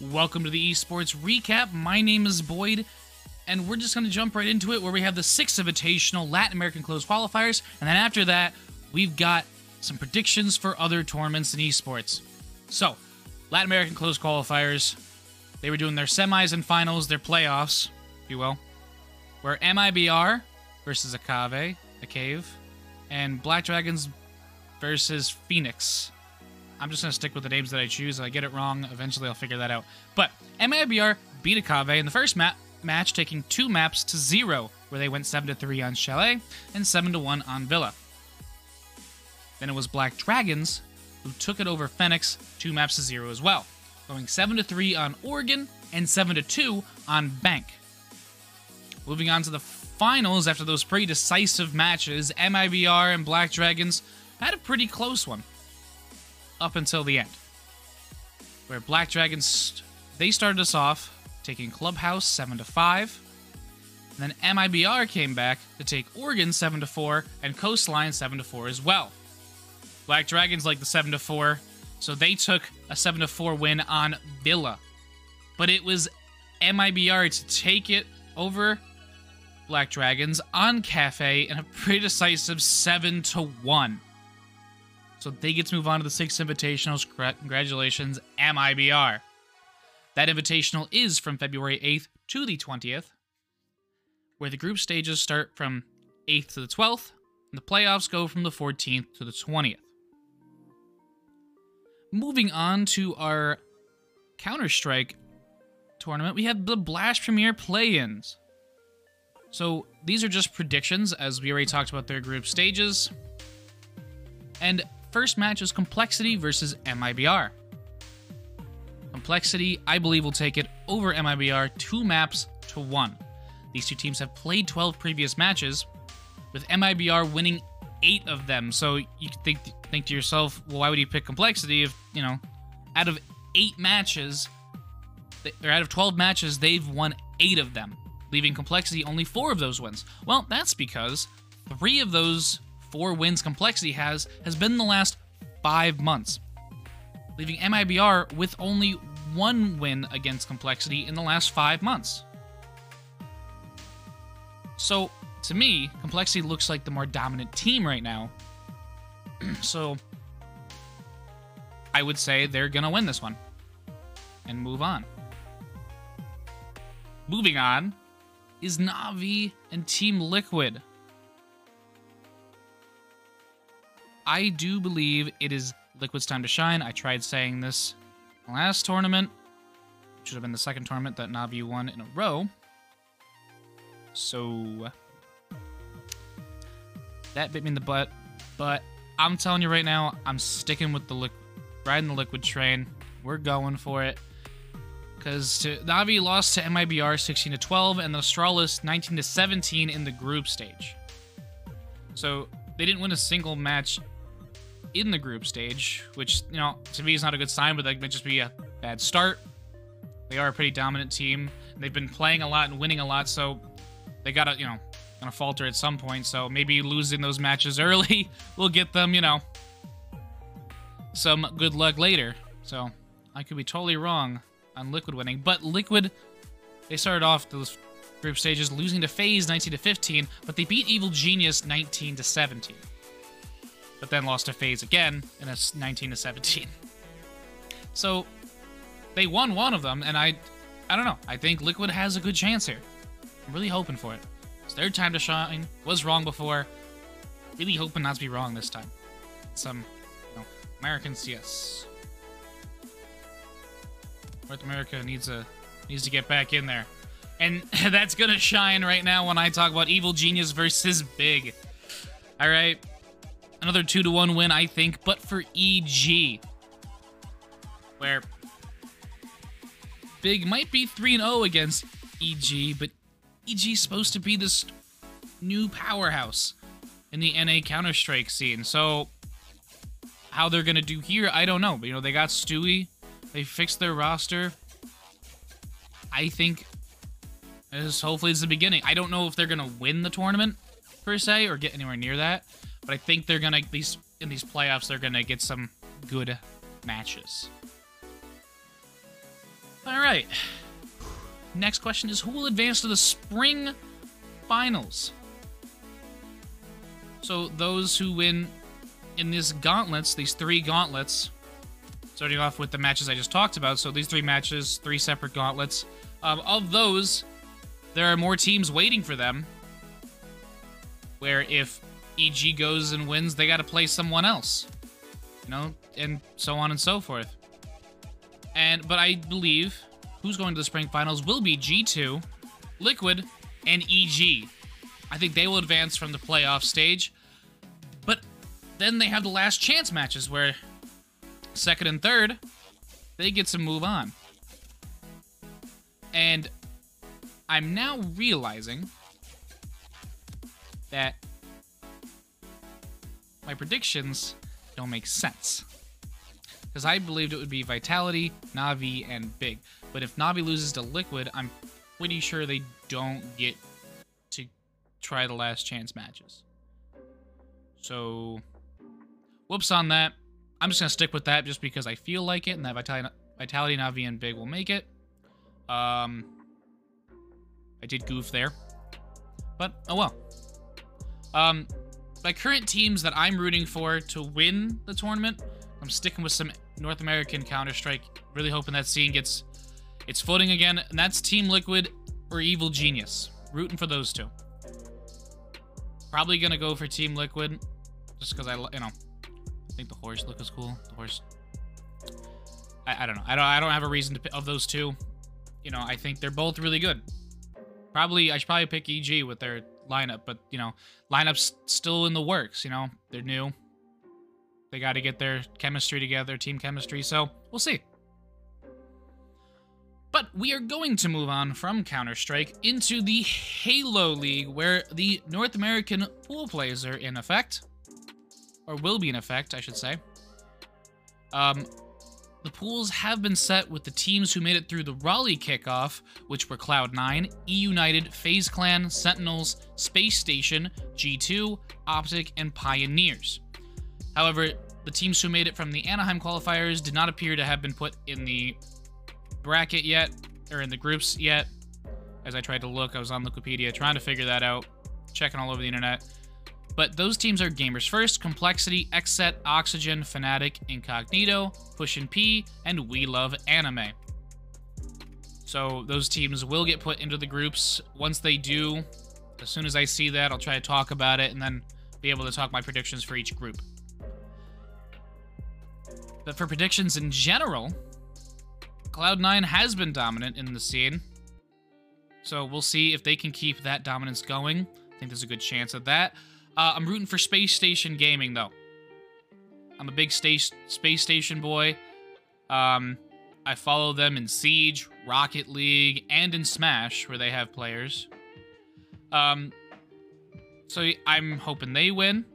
Welcome to the Esports Recap. My name is Boyd, and we're just going to jump right into it where we have the six invitational Latin American closed qualifiers, and then after that, we've got some predictions for other tournaments in esports. So, Latin American closed qualifiers, they were doing their semis and finals, their playoffs, if you will, where MIBR versus Akave, a cave, and Black Dragons versus Phoenix. I'm just going to stick with the names that I choose. If I get it wrong, eventually I'll figure that out. But MIBR beat Akave in the first map match, taking two maps to zero, where they went 7 to 3 on Chalet and 7 to 1 on Villa. Then it was Black Dragons who took it over Phoenix, two maps to zero as well, going 7 to 3 on Oregon and 7 to 2 on Bank. Moving on to the finals after those pretty decisive matches, MIBR and Black Dragons had a pretty close one up until the end. Where Black Dragons they started us off taking Clubhouse 7 to 5. And then MIBR came back to take Oregon 7 to 4 and Coastline 7 to 4 as well. Black Dragons like the 7 to 4, so they took a 7 to 4 win on Villa. But it was MIBR to take it over Black Dragons on Cafe in a pretty decisive 7 to 1. So they get to move on to the six invitationals. Congratulations, MIBR. That invitational is from February 8th to the 20th, where the group stages start from 8th to the 12th, and the playoffs go from the 14th to the 20th. Moving on to our Counter Strike tournament, we have the Blast Premier play ins. So these are just predictions, as we already talked about their group stages. And first match is Complexity versus MIBR. Complexity, I believe, will take it over MIBR two maps to one. These two teams have played 12 previous matches, with MIBR winning eight of them. So you think think to yourself, well, why would you pick Complexity if you know, out of eight matches, or out of 12 matches, they've won eight of them leaving Complexity only four of those wins. Well, that's because three of those four wins Complexity has has been in the last five months, leaving MIBR with only one win against Complexity in the last five months. So, to me, Complexity looks like the more dominant team right now. so, I would say they're going to win this one and move on. Moving on, is Navi and Team Liquid. I do believe it is Liquid's time to shine. I tried saying this last tournament. Should have been the second tournament that Navi won in a row. So that bit me in the butt. But I'm telling you right now, I'm sticking with the li- riding the liquid train. We're going for it because Navi lost to MIBR 16 to 12 and the Astralis 19 to 17 in the group stage. So they didn't win a single match in the group stage, which you know to me is not a good sign, but that might just be a bad start. They are a pretty dominant team. They've been playing a lot and winning a lot, so they gotta you know gonna falter at some point. So maybe losing those matches early will get them you know some good luck later. So I could be totally wrong on Liquid winning. But Liquid, they started off those group stages losing to FaZe 19 to 15, but they beat Evil Genius 19 to 17. But then lost to FaZe again in a 19 to 17. So they won one of them, and I, I don't know. I think Liquid has a good chance here. I'm really hoping for it. It's their time to shine. Was wrong before. Really hoping not to be wrong this time. Some, you know, American CS. North America needs a needs to get back in there. And that's gonna shine right now when I talk about Evil Genius versus Big. Alright. Another 2 to 1 win, I think, but for EG. Where Big might be 3 0 against EG, but EG's supposed to be this new powerhouse in the NA Counter Strike scene. So, how they're gonna do here, I don't know. But you know, they got Stewie, they fixed their roster. I think this hopefully is the beginning. I don't know if they're gonna win the tournament per se or get anywhere near that, but I think they're gonna these in these playoffs they're gonna get some good matches. All right. Next question is who will advance to the spring finals? So those who win in these gauntlets, these three gauntlets, starting off with the matches I just talked about. So these three matches, three separate gauntlets. Um, of those, there are more teams waiting for them. Where if EG goes and wins, they got to play someone else. You know, and so on and so forth. And but I believe who's going to the spring finals will be G2, Liquid, and EG. I think they will advance from the playoff stage. But then they have the last chance matches where second and third, they get to move on. And I'm now realizing that my predictions don't make sense. Because I believed it would be Vitality, Navi, and Big. But if Navi loses to Liquid, I'm pretty sure they don't get to try the last chance matches. So, whoops on that. I'm just going to stick with that just because I feel like it, and that Vitality, Vitality Navi, and Big will make it. Um, I did goof there. But, oh well. Um, my current teams that I'm rooting for to win the tournament, I'm sticking with some North American Counter-Strike, really hoping that scene gets its footing again, and that's Team Liquid or Evil Genius. Rooting for those two. Probably gonna go for Team Liquid, just because I, you know, I think the horse look is cool. The horse. I, I don't know. I don't. I don't have a reason to of those two. You know, I think they're both really good. Probably, I should probably pick EG with their lineup, but you know, lineup's still in the works. You know, they're new. They got to get their chemistry together, team chemistry. So we'll see. But we are going to move on from Counter Strike into the Halo League, where the North American pool plays are in effect or will be in effect, I should say. Um, the pools have been set with the teams who made it through the Raleigh kickoff, which were Cloud9, E United, FaZe Clan, Sentinels, Space Station, G2, Optic, and Pioneers. However, the teams who made it from the Anaheim qualifiers did not appear to have been put in the bracket yet, or in the groups yet. As I tried to look, I was on Wikipedia trying to figure that out, checking all over the internet. But those teams are Gamers First, Complexity, Xset, Oxygen, Fnatic, Incognito, Push and P, and We Love Anime. So those teams will get put into the groups. Once they do, as soon as I see that, I'll try to talk about it and then be able to talk my predictions for each group. But for predictions in general, Cloud9 has been dominant in the scene. So we'll see if they can keep that dominance going. I think there's a good chance of that. Uh, I'm rooting for Space Station Gaming, though. I'm a big space Space Station boy. Um, I follow them in Siege, Rocket League, and in Smash, where they have players. Um, so I'm hoping they win.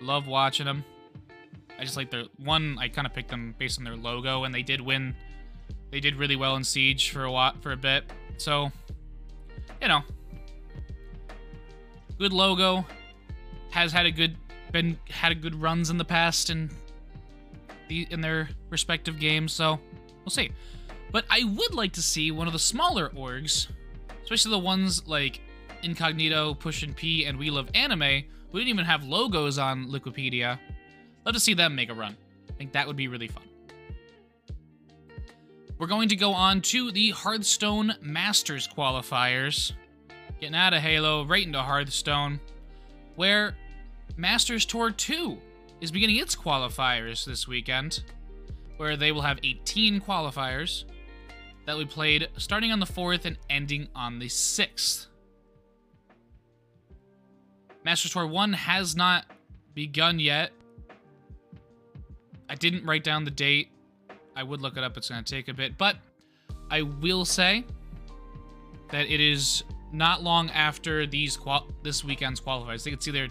Love watching them. I just like their one. I kind of picked them based on their logo, and they did win. They did really well in Siege for a while, for a bit. So, you know, good logo has had a good been had a good runs in the past in the in their respective games, so we'll see. But I would like to see one of the smaller orgs, especially the ones like Incognito, Push and P, and We Love Anime, who didn't even have logos on Wikipedia. Love to see them make a run. I think that would be really fun. We're going to go on to the Hearthstone Masters qualifiers. Getting out of Halo, right into Hearthstone where Masters Tour 2 is beginning its qualifiers this weekend, where they will have 18 qualifiers that we played starting on the 4th and ending on the 6th. Masters Tour 1 has not begun yet. I didn't write down the date. I would look it up, it's going to take a bit, but I will say that it is not long after these qual this weekend's qualifiers. They could see either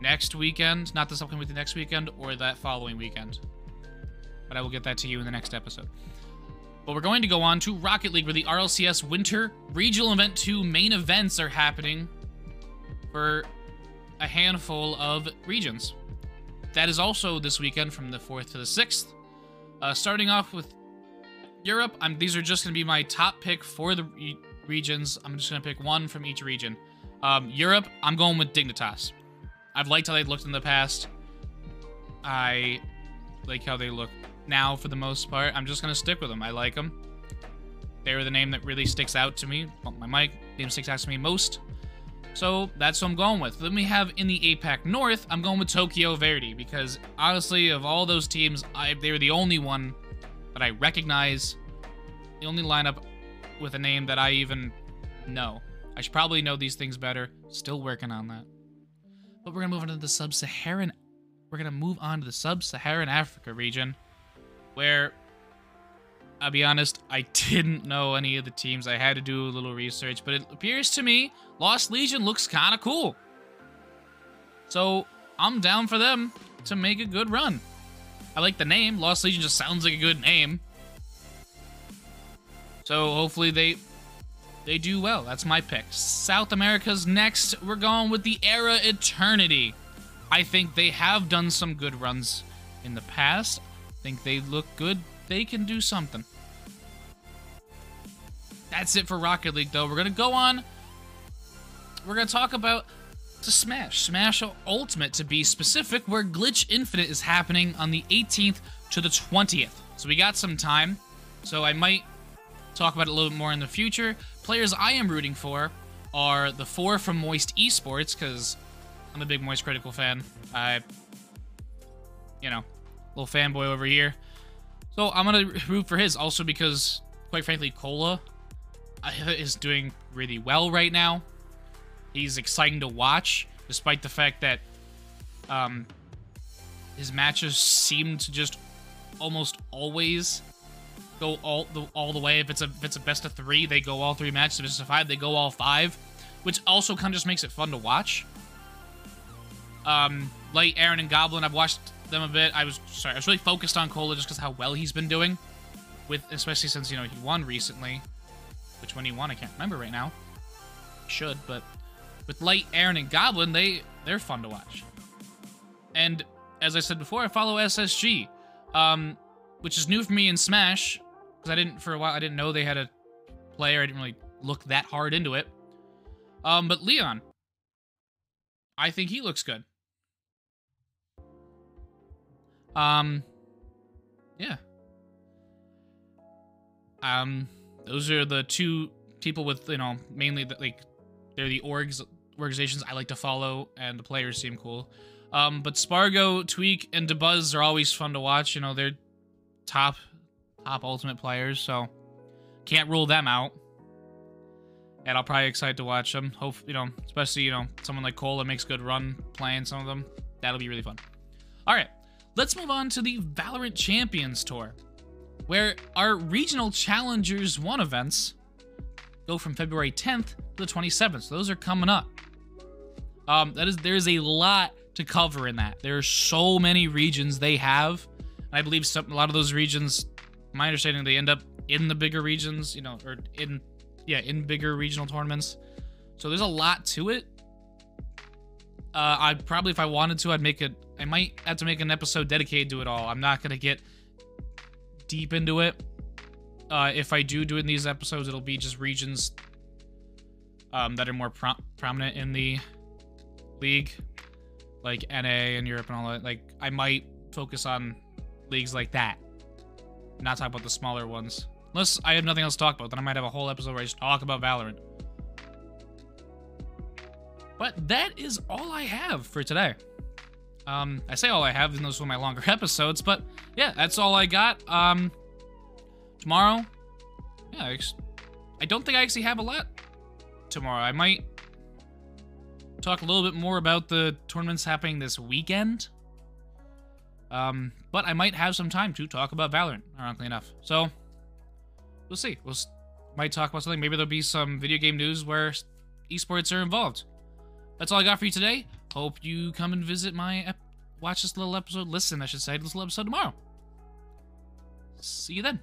next weekend, not this upcoming weekend, next weekend, or that following weekend. But I will get that to you in the next episode. But we're going to go on to Rocket League, where the RLCS Winter Regional Event 2 main events are happening for a handful of regions. That is also this weekend from the 4th to the 6th. Uh, starting off with Europe, I'm, these are just going to be my top pick for the regions. I'm just going to pick one from each region. Um, Europe, I'm going with Dignitas. I've liked how they looked in the past. I like how they look now for the most part. I'm just going to stick with them. I like them. They're the name that really sticks out to me. Well, my mic name sticks out to me most. So that's what I'm going with. Then we have in the APAC North, I'm going with Tokyo Verdy because honestly, of all those teams, I, they were the only one that I recognize, the only lineup with a name that I even know. I should probably know these things better. Still working on that. But we're gonna move on to the sub-Saharan. We're gonna move on to the sub-Saharan Africa region, where I'll be honest, I didn't know any of the teams. I had to do a little research, but it appears to me Lost Legion looks kind of cool. So I'm down for them to make a good run. I like the name. Lost Legion just sounds like a good name. So hopefully they they do well. That's my pick. South America's next. We're going with the Era Eternity. I think they have done some good runs in the past. I think they look good. They can do something. That's it for Rocket League, though. We're going to go on. We're going to talk about to Smash. Smash Ultimate, to be specific, where Glitch Infinite is happening on the 18th to the 20th. So we got some time. So I might talk about it a little bit more in the future. Players I am rooting for are the four from Moist Esports, because I'm a big Moist Critical fan. I, you know, little fanboy over here. So I'm going to root for his, also because, quite frankly, Cola is doing really well right now. He's exciting to watch, despite the fact that um, his matches seem to just almost always go all the all the way. If it's a if it's a best of three, they go all three matches. If it's a five, they go all five, which also kind of just makes it fun to watch. Um, like Aaron and Goblin, I've watched them a bit. I was sorry, I was really focused on Cola just because how well he's been doing, with especially since you know he won recently. Which one he won, I can't remember right now. Should, but with Light, Aaron, and Goblin, they they're fun to watch. And as I said before, I follow SSG, um, which is new for me in Smash because I didn't for a while I didn't know they had a player. I didn't really look that hard into it. Um, but Leon, I think he looks good. Um, yeah. Um, those are the two people with, you know, mainly the, like, they're the orgs, organizations I like to follow, and the players seem cool. Um, but Spargo, Tweek, and Dabuz are always fun to watch. You know, they're top, top ultimate players, so can't rule them out. And I'll probably excited to watch them. Hope, you know, especially, you know, someone like Cola that makes good run playing some of them. That'll be really fun. All right, let's move on to the Valorant Champions Tour where our regional Challengers 1 events go from February 10th to the 27th. So those are coming up. Um, that is, there's a lot to cover in that. There are so many regions they have. I believe some, a lot of those regions, my understanding, they end up in the bigger regions, you know, or in, yeah, in bigger regional tournaments. So there's a lot to it. Uh, I'd probably, if I wanted to, I'd make it. I might have to make an episode dedicated to it all. I'm not gonna get deep into it. Uh, if I do do it in these episodes, it'll be just regions um, that are more pro prominent in the league, like NA and Europe and all that. Like, I might focus on leagues like that, not talk about the smaller ones. Unless I have nothing else to talk about, then I might have a whole episode where I just talk about Valorant. But that is all I have for today. Um, I say all I have in those were my longer episodes, but yeah, that's all I got. Um, tomorrow, yeah, I, I don't think I actually have a lot tomorrow. I might talk a little bit more about the tournaments happening this weekend. Um, but I might have some time to talk about Valorant, ironically enough. So, we'll see. We'll might talk about something. Maybe there'll be some video game news where esports are involved. That's all I got for you today. Hope you come and visit my watch this little episode. Listen, I should say, this little episode tomorrow. See you then.